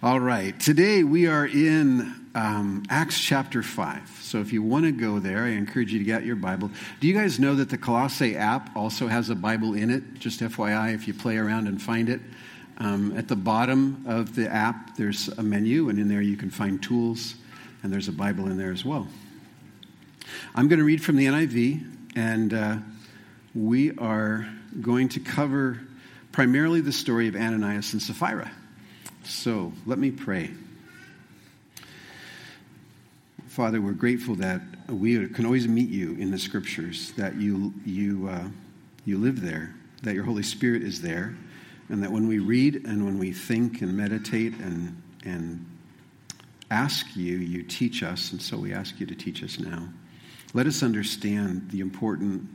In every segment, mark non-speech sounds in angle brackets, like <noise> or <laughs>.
All right. Today we are in um, Acts chapter 5. So if you want to go there, I encourage you to get your Bible. Do you guys know that the Colossae app also has a Bible in it? Just FYI, if you play around and find it. Um, at the bottom of the app, there's a menu, and in there you can find tools, and there's a Bible in there as well. I'm going to read from the NIV, and uh, we are going to cover primarily the story of Ananias and Sapphira. So let me pray. Father, we're grateful that we can always meet you in the scriptures, that you, you, uh, you live there, that your Holy Spirit is there, and that when we read and when we think and meditate and, and ask you, you teach us, and so we ask you to teach us now. Let us understand the important,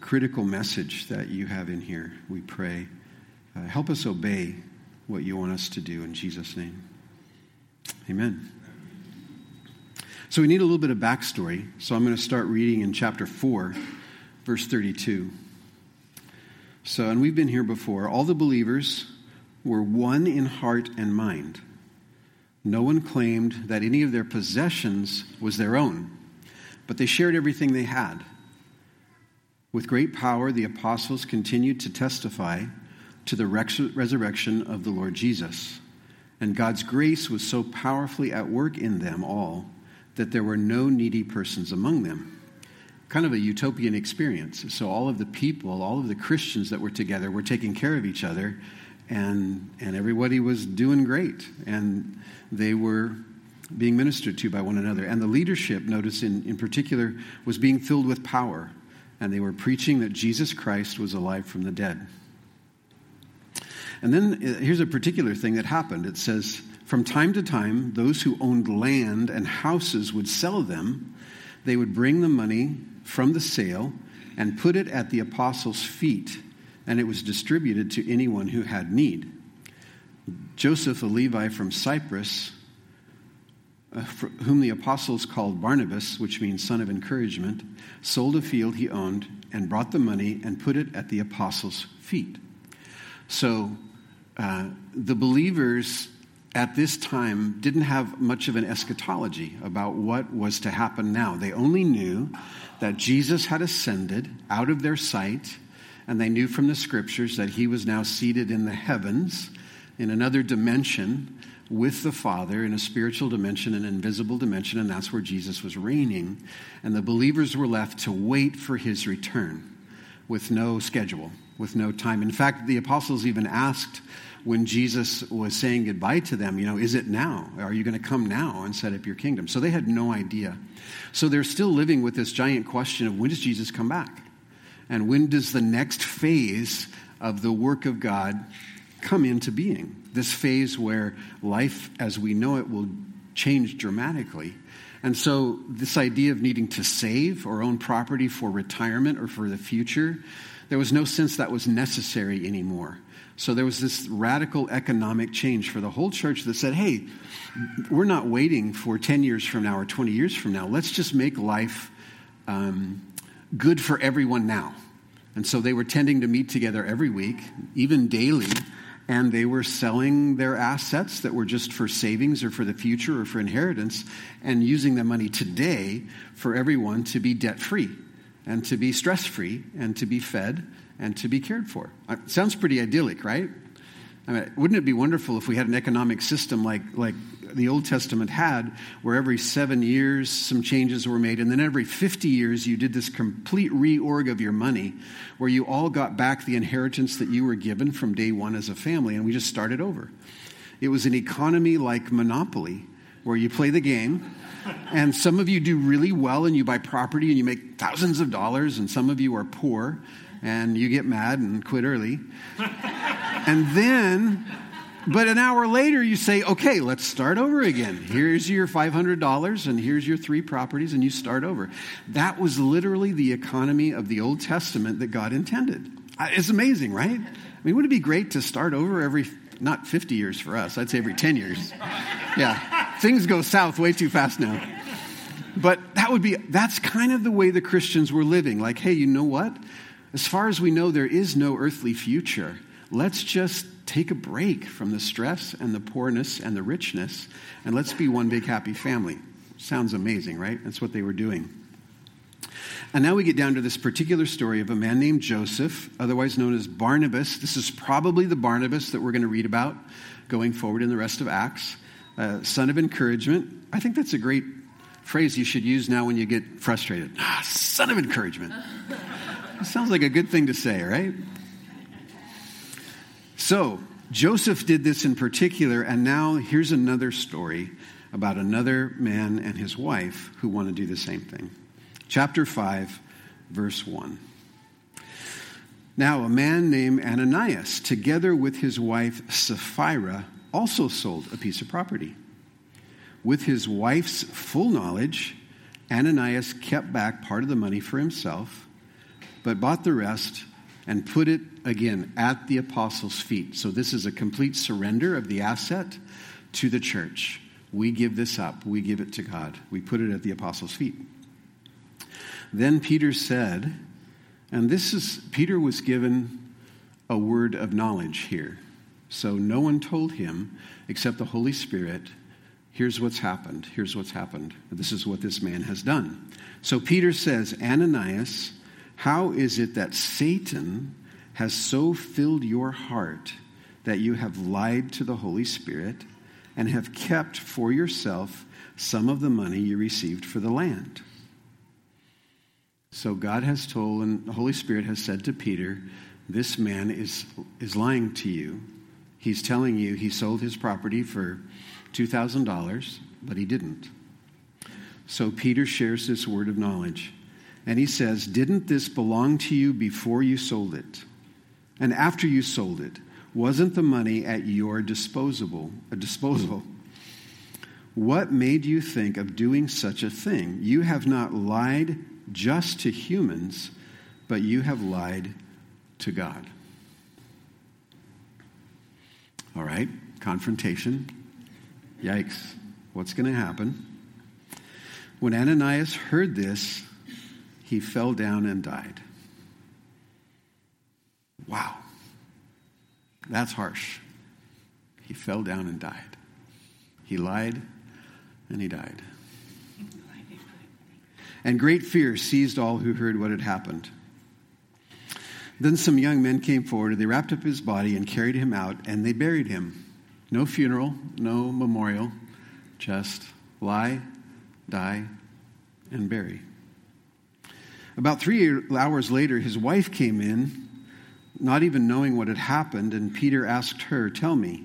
critical message that you have in here, we pray. Uh, help us obey what you want us to do in Jesus' name. Amen. So we need a little bit of backstory. So I'm going to start reading in chapter 4, verse 32. So, and we've been here before. All the believers were one in heart and mind. No one claimed that any of their possessions was their own, but they shared everything they had. With great power, the apostles continued to testify to the resurrection of the Lord Jesus. And God's grace was so powerfully at work in them all that there were no needy persons among them. Kind of a utopian experience. So, all of the people, all of the Christians that were together were taking care of each other, and, and everybody was doing great. And they were being ministered to by one another. And the leadership, notice in, in particular, was being filled with power. And they were preaching that Jesus Christ was alive from the dead. And then uh, here's a particular thing that happened. It says, From time to time, those who owned land and houses would sell them. They would bring the money from the sale and put it at the apostles' feet, and it was distributed to anyone who had need. Joseph, a Levi from Cyprus, uh, whom the apostles called Barnabas, which means son of encouragement, sold a field he owned and brought the money and put it at the apostles' feet. So uh, the believers at this time didn't have much of an eschatology about what was to happen now. They only knew that Jesus had ascended out of their sight, and they knew from the scriptures that he was now seated in the heavens in another dimension with the Father in a spiritual dimension, an invisible dimension, and that's where Jesus was reigning. And the believers were left to wait for his return with no schedule, with no time. In fact, the apostles even asked when Jesus was saying goodbye to them, you know, is it now? Are you going to come now and set up your kingdom? So they had no idea. So they're still living with this giant question of when does Jesus come back? And when does the next phase of the work of God come into being? This phase where life as we know it will change dramatically. And so, this idea of needing to save or own property for retirement or for the future, there was no sense that was necessary anymore. So there was this radical economic change for the whole church that said, hey, we're not waiting for 10 years from now or 20 years from now. Let's just make life um, good for everyone now. And so they were tending to meet together every week, even daily, and they were selling their assets that were just for savings or for the future or for inheritance and using the money today for everyone to be debt free and to be stress free and to be fed and to be cared for. Uh, sounds pretty idyllic, right? I mean, wouldn't it be wonderful if we had an economic system like, like the Old Testament had, where every seven years some changes were made, and then every 50 years you did this complete reorg of your money, where you all got back the inheritance that you were given from day one as a family, and we just started over. It was an economy like Monopoly, where you play the game, and some of you do really well and you buy property and you make thousands of dollars, and some of you are poor and you get mad and quit early. <laughs> and then, but an hour later, you say, okay, let's start over again. Here's your $500 and here's your three properties, and you start over. That was literally the economy of the Old Testament that God intended. Uh, it's amazing, right? I mean, wouldn't it be great to start over every, not 50 years for us, I'd say every 10 years. <laughs> Yeah, things go south way too fast now. But that would be, that's kind of the way the Christians were living. Like, hey, you know what? As far as we know, there is no earthly future. Let's just take a break from the stress and the poorness and the richness, and let's be one big happy family. Sounds amazing, right? That's what they were doing. And now we get down to this particular story of a man named Joseph, otherwise known as Barnabas. This is probably the Barnabas that we're going to read about going forward in the rest of Acts. Uh, son of encouragement. I think that's a great phrase you should use now when you get frustrated. Ah, son of encouragement. sounds like a good thing to say, right? So, Joseph did this in particular, and now here's another story about another man and his wife who want to do the same thing. Chapter 5, verse 1. Now, a man named Ananias, together with his wife Sapphira, also sold a piece of property. With his wife's full knowledge, Ananias kept back part of the money for himself, but bought the rest and put it again at the apostles' feet. So, this is a complete surrender of the asset to the church. We give this up, we give it to God, we put it at the apostles' feet. Then Peter said, and this is, Peter was given a word of knowledge here. So no one told him except the Holy Spirit, here's what's happened. Here's what's happened. This is what this man has done. So Peter says, Ananias, how is it that Satan has so filled your heart that you have lied to the Holy Spirit and have kept for yourself some of the money you received for the land? So God has told, and the Holy Spirit has said to Peter, This man is, is lying to you. He's telling you he sold his property for $2,000, but he didn't. So Peter shares this word of knowledge. And he says, Didn't this belong to you before you sold it? And after you sold it, wasn't the money at your disposable, a disposal? What made you think of doing such a thing? You have not lied just to humans, but you have lied to God. All right, confrontation. Yikes. What's going to happen? When Ananias heard this, he fell down and died. Wow. That's harsh. He fell down and died. He lied and he died. And great fear seized all who heard what had happened. Then some young men came forward, and they wrapped up his body and carried him out, and they buried him. No funeral, no memorial, just lie, die, and bury. About three hours later, his wife came in, not even knowing what had happened, and Peter asked her, Tell me,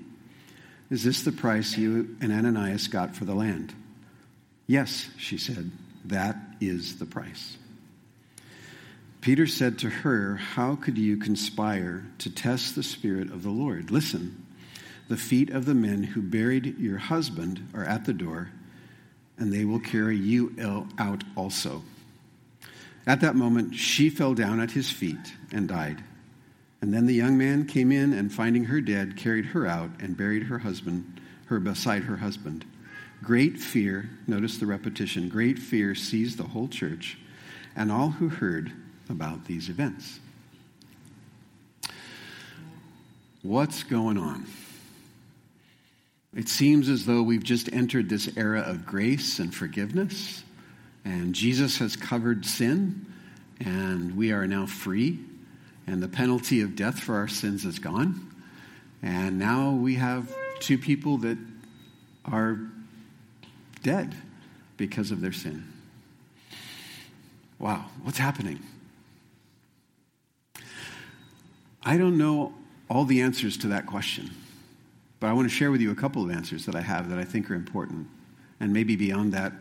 is this the price you and Ananias got for the land? Yes, she said. That is the price. Peter said to her, How could you conspire to test the Spirit of the Lord? Listen, the feet of the men who buried your husband are at the door, and they will carry you out also. At that moment, she fell down at his feet and died. And then the young man came in and, finding her dead, carried her out and buried her husband, her beside her husband. Great fear, notice the repetition, great fear seized the whole church and all who heard about these events. What's going on? It seems as though we've just entered this era of grace and forgiveness, and Jesus has covered sin, and we are now free, and the penalty of death for our sins is gone. And now we have two people that are dead because of their sin. Wow, what's happening? I don't know all the answers to that question, but I want to share with you a couple of answers that I have that I think are important. And maybe beyond that,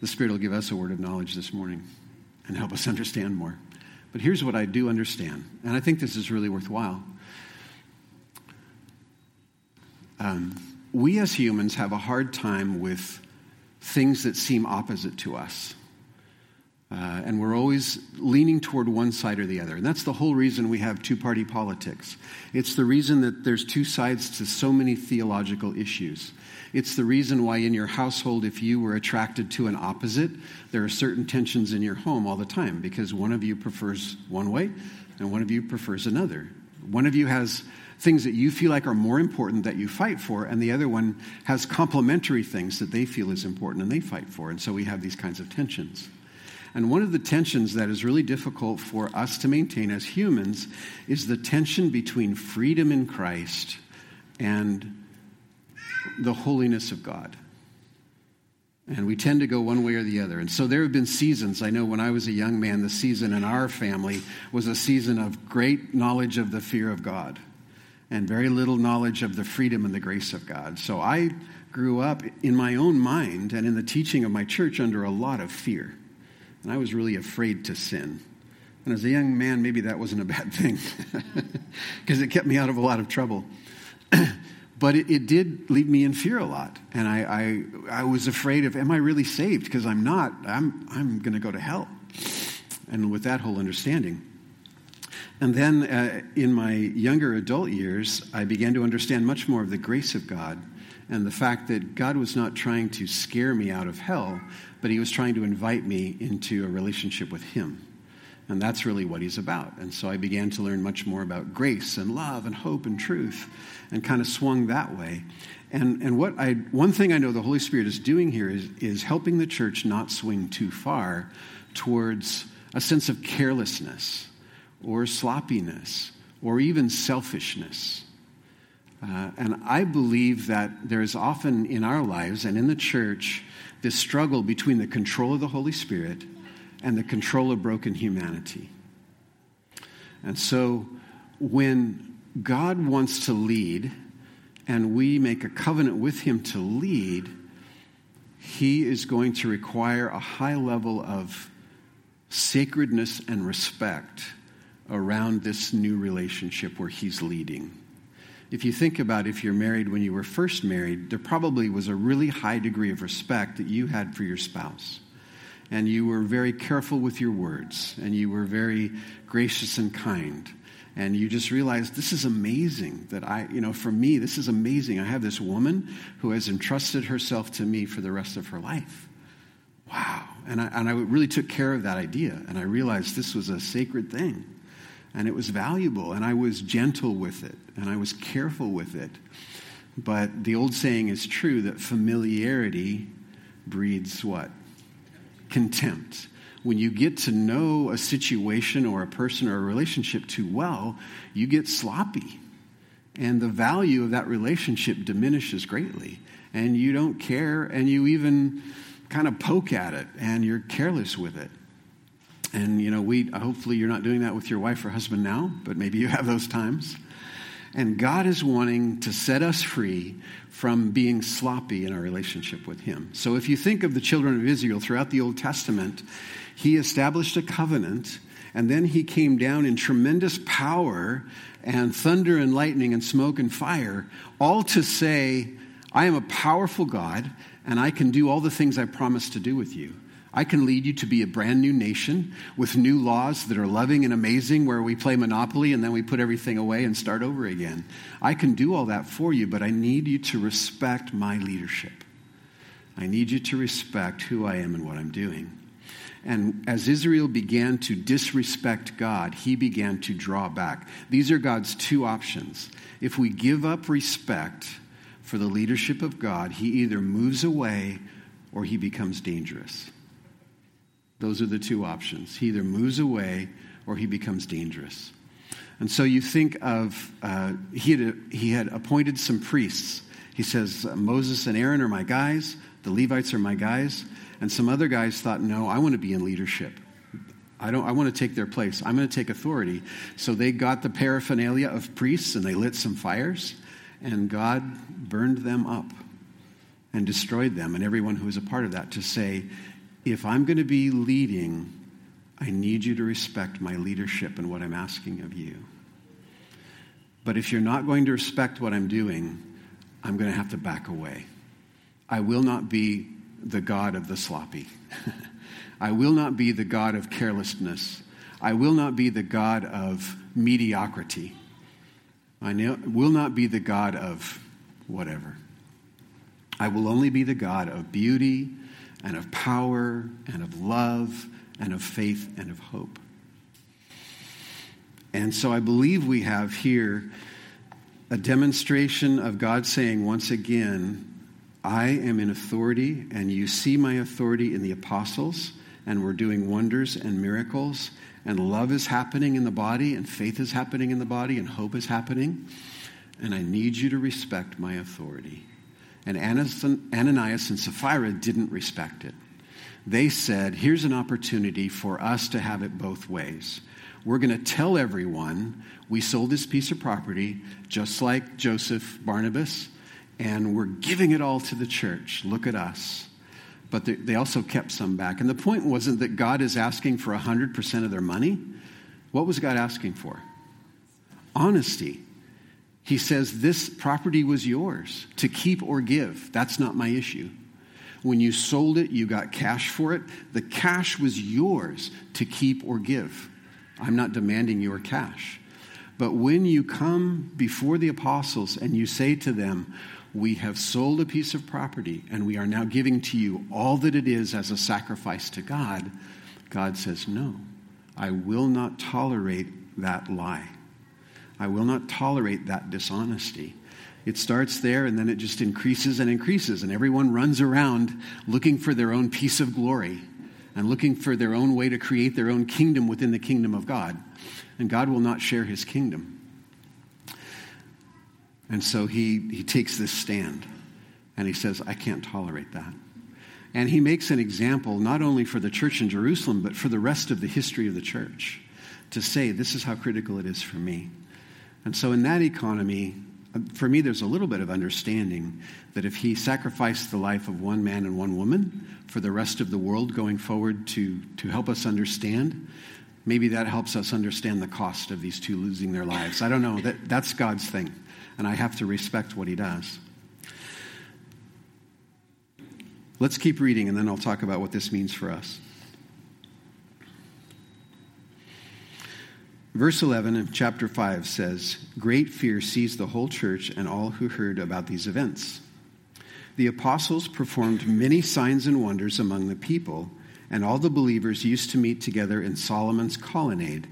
the Spirit will give us a word of knowledge this morning and help us <laughs> understand more. But here's what I do understand, and I think this is really worthwhile. Um, we as humans have a hard time with things that seem opposite to us. Uh, and we're always leaning toward one side or the other. And that's the whole reason we have two party politics. It's the reason that there's two sides to so many theological issues. It's the reason why in your household, if you were attracted to an opposite, there are certain tensions in your home all the time because one of you prefers one way and one of you prefers another. One of you has things that you feel like are more important that you fight for, and the other one has complementary things that they feel is important and they fight for. And so we have these kinds of tensions. And one of the tensions that is really difficult for us to maintain as humans is the tension between freedom in Christ and the holiness of God. And we tend to go one way or the other. And so there have been seasons. I know when I was a young man, the season in our family was a season of great knowledge of the fear of God and very little knowledge of the freedom and the grace of God. So I grew up in my own mind and in the teaching of my church under a lot of fear. And I was really afraid to sin. And as a young man, maybe that wasn't a bad <laughs> thing because it kept me out of a lot of trouble. <clears throat> but it, it, did leave me in fear a lot. And I, I, I was afraid of, am I really saved? Because I'm not. I'm, I'm going to go to hell. And with that whole understanding. And then uh, in my younger adult years, I began to understand much more of the grace of God and the fact that God was not trying to scare me out of hell, but He was trying to invite me into a relationship with Him. And that's really what he's about. And so I began to learn much more about grace and love and hope and truth and kind of swung that way. And, and what I, one thing I know the Holy Spirit is doing here is, is helping the church not swing too far towards a sense of carelessness or sloppiness or even selfishness. Uh, and I believe that there is often in our lives and in the church this struggle between the control of the Holy Spirit and the control of broken humanity. And so when God wants to lead and we make a covenant with Him to lead, He is going to require a high level of sacredness and respect around this new relationship where He's leading. If you think about if you're married when you were first married, there probably was a really high degree of respect that you had for your spouse and you were very careful with your words, and you were very gracious and kind. And you just realized this is amazing that I, you know, for me, this is amazing. I have this woman who has entrusted herself to me for the rest of her life. Wow. And I, and I really took care of that idea. And I realized this was a sacred thing. And it was valuable. And I was gentle with it. And I was careful with it. But the old saying is true that familiarity breeds what? contempt. When you get to know a situation or a person or a relationship too well, you get sloppy. And the value of that relationship diminishes greatly. And you don't care, and you even kind of poke at it, and you're careless with it. And, you know, we hopefully you're not doing that with your wife or husband now, but maybe you have those times. And God is wanting to set us free from being sloppy in our relationship with Him. So if you think of the children of Israel throughout the Old Testament, He established a covenant, and then He came down in tremendous power and thunder and lightning and smoke and fire, all to say, I am a powerful God, and I can do all the things I promised to do with you. I can lead you to be a brand new nation with new laws that are loving and amazing, where we play Monopoly and then we put everything away and start over again. I can do all that for you, but I need you to respect my leadership. I need you to respect who I am and what I'm doing. And as Israel began to disrespect God, he began to draw back. These are God's two options. If we give up respect for the leadership of God, he either moves away or he becomes dangerous. Those are the two options. He either moves away or he becomes dangerous. And so you think of, uh, he, had, he had appointed some priests. He says, Moses and Aaron are my guys, the Levites are my guys. And some other guys thought, no, I want to be in leadership. I, don't, I want to take their place. I'm going to take authority. So they got the paraphernalia of priests and they lit some fires, and God burned them up and destroyed them and everyone who was a part of that to say, if I'm going to be leading, I need you to respect my leadership and what I'm asking of you. But if you're not going to respect what I'm doing, I'm going to have to back away. I will not be the God of the sloppy. <laughs> I will not be the God of carelessness. I will not be the God of mediocrity. I will not be the God of whatever. I will only be the God of beauty and of power and of love and of faith and of hope. And so I believe we have here a demonstration of God saying once again, I am in authority, and you see my authority in the apostles, and we're doing wonders and miracles, and love is happening in the body, and faith is happening in the body, and hope is happening. And I need you to respect my authority. And Ananias and Sapphira didn't respect it. They said, Here's an opportunity for us to have it both ways. We're going to tell everyone we sold this piece of property, just like Joseph Barnabas, and we're giving it all to the church. Look at us. But they also kept some back. And the point wasn't that God is asking for 100% of their money. What was God asking for? Honesty. He says, This property was yours to keep or give. That's not my issue. When you sold it, you got cash for it. The cash was yours to keep or give. I'm not demanding your cash. But when you come before the apostles and you say to them, we have sold a piece of property and we are now giving to you all that it is as a sacrifice to God, God says, No, I will not tolerate that lie. I will not tolerate that dishonesty. It starts there and then it just increases and increases, and everyone runs around looking for their own piece of glory and looking for their own way to create their own kingdom within the kingdom of God. And God will not share his kingdom. And so he, he takes this stand and he says, I can't tolerate that. And he makes an example not only for the church in Jerusalem, but for the rest of the history of the church to say, this is how critical it is for me. And so, in that economy, uh, for me, there's a little bit of understanding that if he sacrificed the life of one man and one woman for the rest of the world going forward to, to help us understand, maybe that helps us understand the cost of these two losing their lives. I don't know. That, that's God's thing and I have to respect what he does. Let's keep reading, and then I'll talk about what this means for us. Verse 11 of chapter 5 says, Great fear seized the whole church and all who heard about these events. The apostles performed many signs and wonders among the people, and all the believers used to meet together in Solomon's colonnade.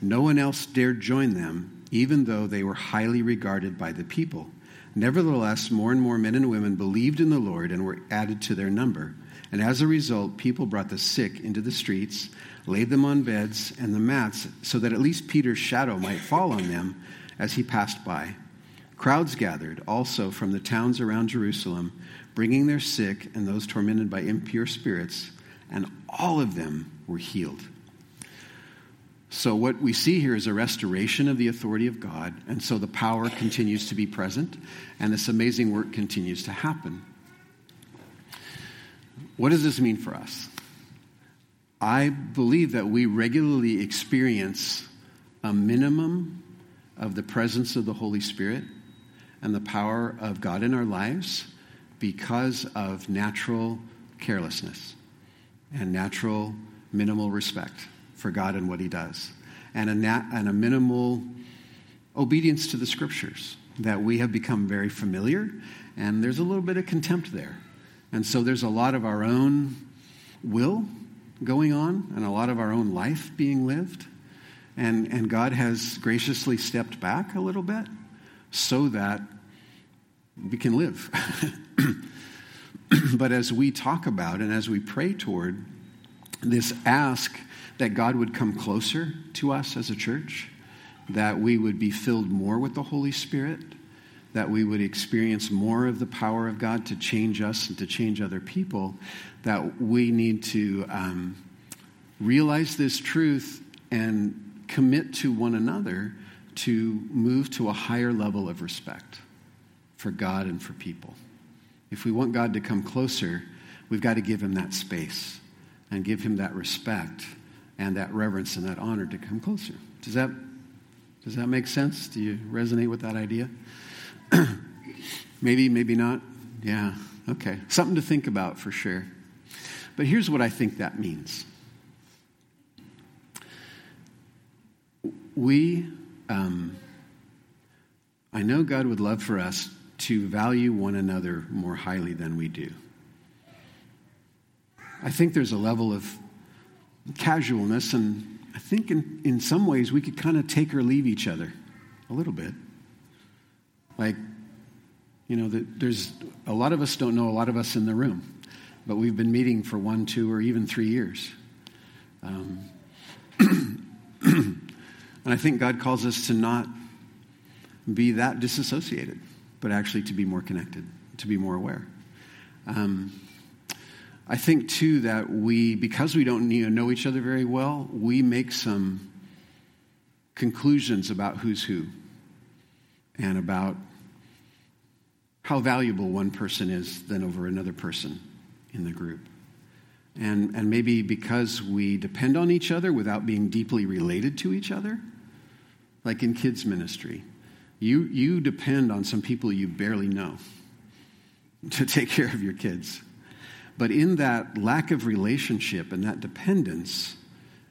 No one else dared join them even though they were highly regarded by the people. Nevertheless, more and more men and women believed in the Lord and were added to their number. And as a result, people brought the sick into the streets, laid them on beds and the mats, so that at least Peter's shadow might fall on them as he passed by. Crowds gathered also from the towns around Jerusalem, bringing their sick and those tormented by impure spirits, and all of them were healed. So, what we see here is a restoration of the authority of God, and so the power continues to be present, and this amazing work continues to happen. What does this mean for us? I believe that we regularly experience a minimum of the presence of the Holy Spirit and the power of God in our lives because of natural carelessness and natural minimal respect for God and what He does, and a, nat- and a minimal obedience to the Scriptures that we have become very familiar, and there's a little bit of contempt there. And so there's a lot of our own will going on and a lot of our own life being lived. And, and God has graciously stepped back a little bit so that we can live. <clears throat> but as we talk about and as we pray toward this ask that God would come closer to us as a church, that we would be filled more with the Holy Spirit, that we would experience more of the power of God to change us and to change other people, that we need to um, realize this truth and commit to one another to move to a higher level of respect for God and for people. If we want God to come closer, we've got to give him that space and give him that respect and that reverence and that honor to come closer. Does that, does that make sense? Do you resonate with that idea? <clears throat> maybe, maybe not. Yeah, okay. Something to think about for sure. But here's what I think that means. We, um, I know God would love for us to value one another more highly than we do. I think there's a level of casualness, and I think in, in some ways we could kind of take or leave each other a little bit. Like, you know, the, there's a lot of us don't know a lot of us in the room, but we've been meeting for one, two, or even three years. Um, <clears throat> and I think God calls us to not be that disassociated, but actually to be more connected, to be more aware. Um, I think too that we, because we don't know each other very well, we make some conclusions about who's who and about how valuable one person is than over another person in the group. And, and maybe because we depend on each other without being deeply related to each other, like in kids' ministry, you, you depend on some people you barely know <laughs> to take care of your kids. But in that lack of relationship and that dependence,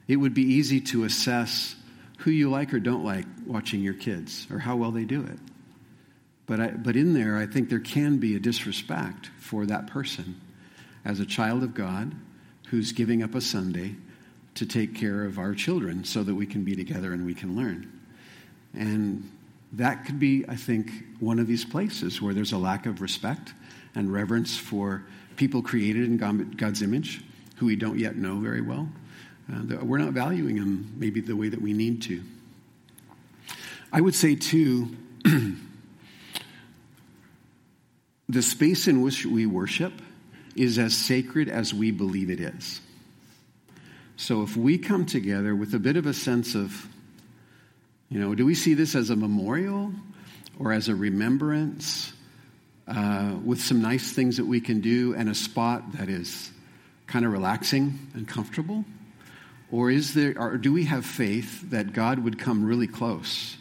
it would be easy to assess who you like or don't like watching your kids or how well they do it. But, I, but in there, I think there can be a disrespect for that person as a child of God who's giving up a Sunday to take care of our children so that we can be together and we can learn. And that could be, I think, one of these places where there's a lack of respect and reverence for people created in God's image who we don't yet know very well. Uh, we're not valuing them maybe the way that we need to. I would say, too, <clears throat> the space in which we worship is as sacred as we believe it is. So if we come together with a bit of a sense of, you know, do we see this as a memorial or as a remembrance uh, with some nice things that we can do and a spot that is kind of relaxing and comfortable? Or is there, or do we have faith that God would come really close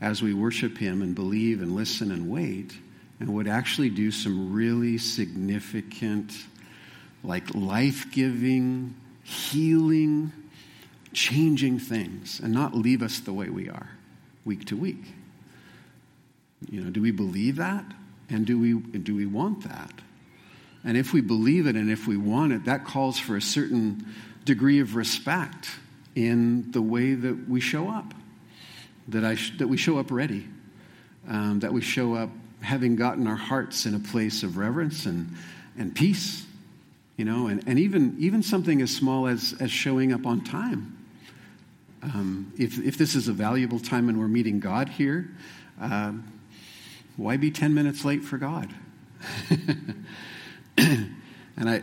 as we worship Him and believe and listen and wait? And would actually do some really significant, like life giving, healing, changing things and not leave us the way we are week to week. You know, do we believe that? And do we, do we want that? And if we believe it and if we want it, that calls for a certain degree of respect in the way that we show up, that, I sh- that we show up ready, um, that we show up having gotten our hearts in a place of reverence and, and peace, you know, and, and even, even something as small as, as showing up on time. Um, if, if this is a valuable time and we're meeting God here, uh, why be 10 minutes late for God? <laughs> and I,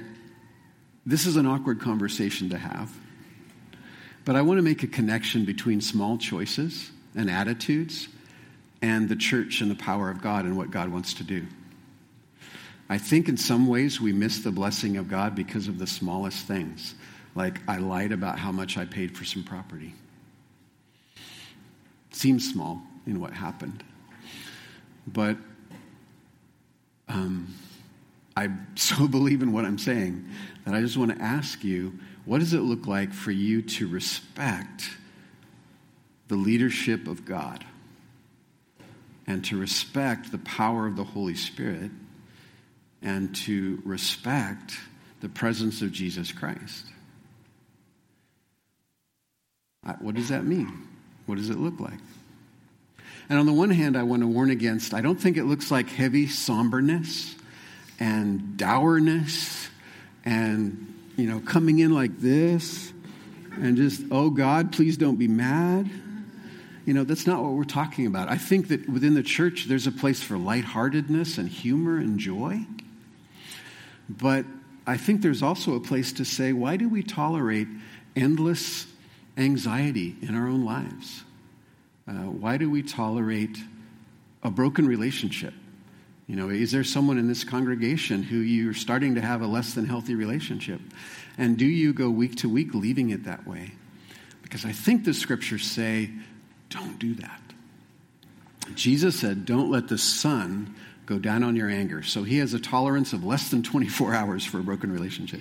this is an awkward conversation to have, but I want to make a connection between small choices and attitudes and the church and the power of God and what God wants to do. I think in some ways we miss the blessing of God because of the smallest things. Like I lied about how much I paid for some property. Seems small in what happened. But um, I <laughs> so believe in what I'm saying that I just want to ask you what does it look like for you to respect the leadership of God? And to respect the power of the Holy Spirit and to respect the presence of Jesus Christ. What does that mean? What does it look like? And on the one hand, I want to warn against, I don't think it looks like heavy somberness and dourness and, you know, coming in like this and just, oh God, please don't be mad. You know, that's not what we're talking about. I think that within the church, there's a place for lightheartedness and humor and joy. But I think there's also a place to say, why do we tolerate endless anxiety in our own lives? Uh, why do we tolerate a broken relationship? You know, is there someone in this congregation who you're starting to have a less than healthy relationship? And do you go week to week leaving it that way? Because I think the scriptures say don't do that. Jesus said, Don't let the sun go down on your anger. So he has a tolerance of less than 24 hours for a broken relationship.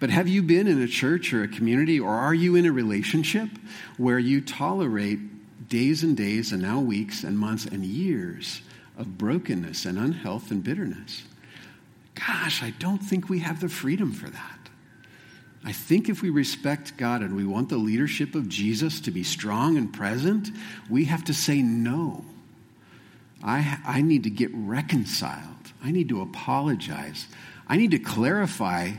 But have you been in a church or a community, or are you in a relationship where you tolerate days and days, and now weeks and months and years of brokenness and unhealth and bitterness? Gosh, I don't think we have the freedom for that. I think if we respect God and we want the leadership of Jesus to be strong and present, we have to say no. I, I need to get reconciled. I need to apologize. I need to clarify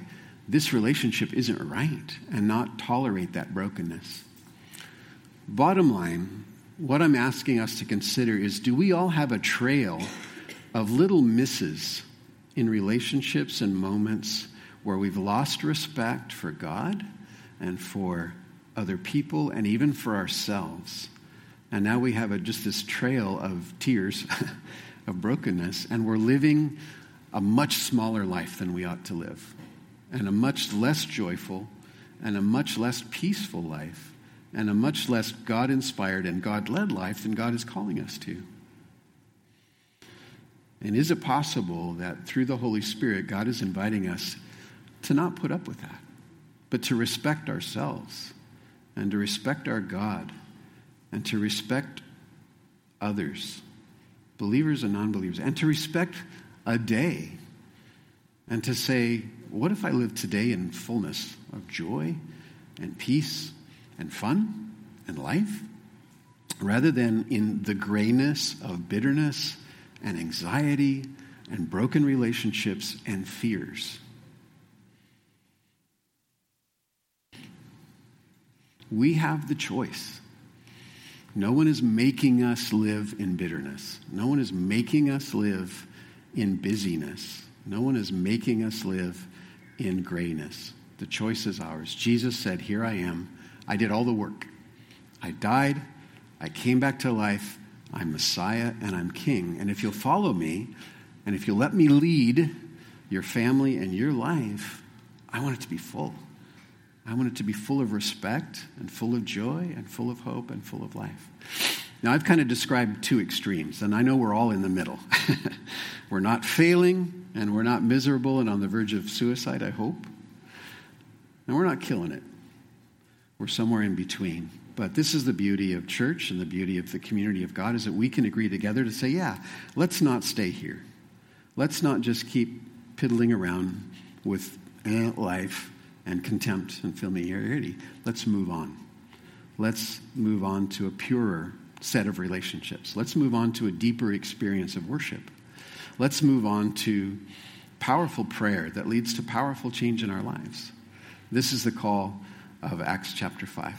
this relationship isn't right and not tolerate that brokenness. Bottom line, what I'm asking us to consider is do we all have a trail of little misses in relationships and moments where we've lost respect for God and for other people and even for ourselves? And now we have a, just this trail of tears, <laughs> of brokenness, and we're living a much smaller life than we ought to live, and a much less joyful and a much less peaceful life and a much less God inspired and God led life than God is calling us to. And is it possible that through the Holy Spirit, God is inviting us to not put up with that, but to respect ourselves and to respect our God and to respect others, believers and non believers, and to respect a day and to say, what if I live today in fullness of joy and peace and fun and life, rather than in the grayness of bitterness and anxiety and broken relationships and fears. We have the choice. No one is making us live in bitterness. No one is making us live in busyness. No one is making us live in grayness. The choice is ours. Jesus said, Here I am. I did all the work. I died, I came back to life, I'm Messiah, and I'm King. And if you'll follow me, and if you'll let me lead your family and your life, I want it to be full. I want it to be full of respect and full of joy and full of hope and full of life. Now, I've kind of described two extremes, and I know we're all in the middle. <laughs> we're not failing, and we're not miserable and on the verge of suicide, I hope. And we're not killing it. We're somewhere in between. But this is the beauty of church and the beauty of the community of God is that we can agree together to say, yeah, let's not stay here. Let's not just keep piddling around with eh, life and contempt and familiarity. Let's move on. Let's move on to a purer set of relationships. Let's move on to a deeper experience of worship. Let's move on to powerful prayer that leads to powerful change in our lives. This is the call of Acts chapter 5.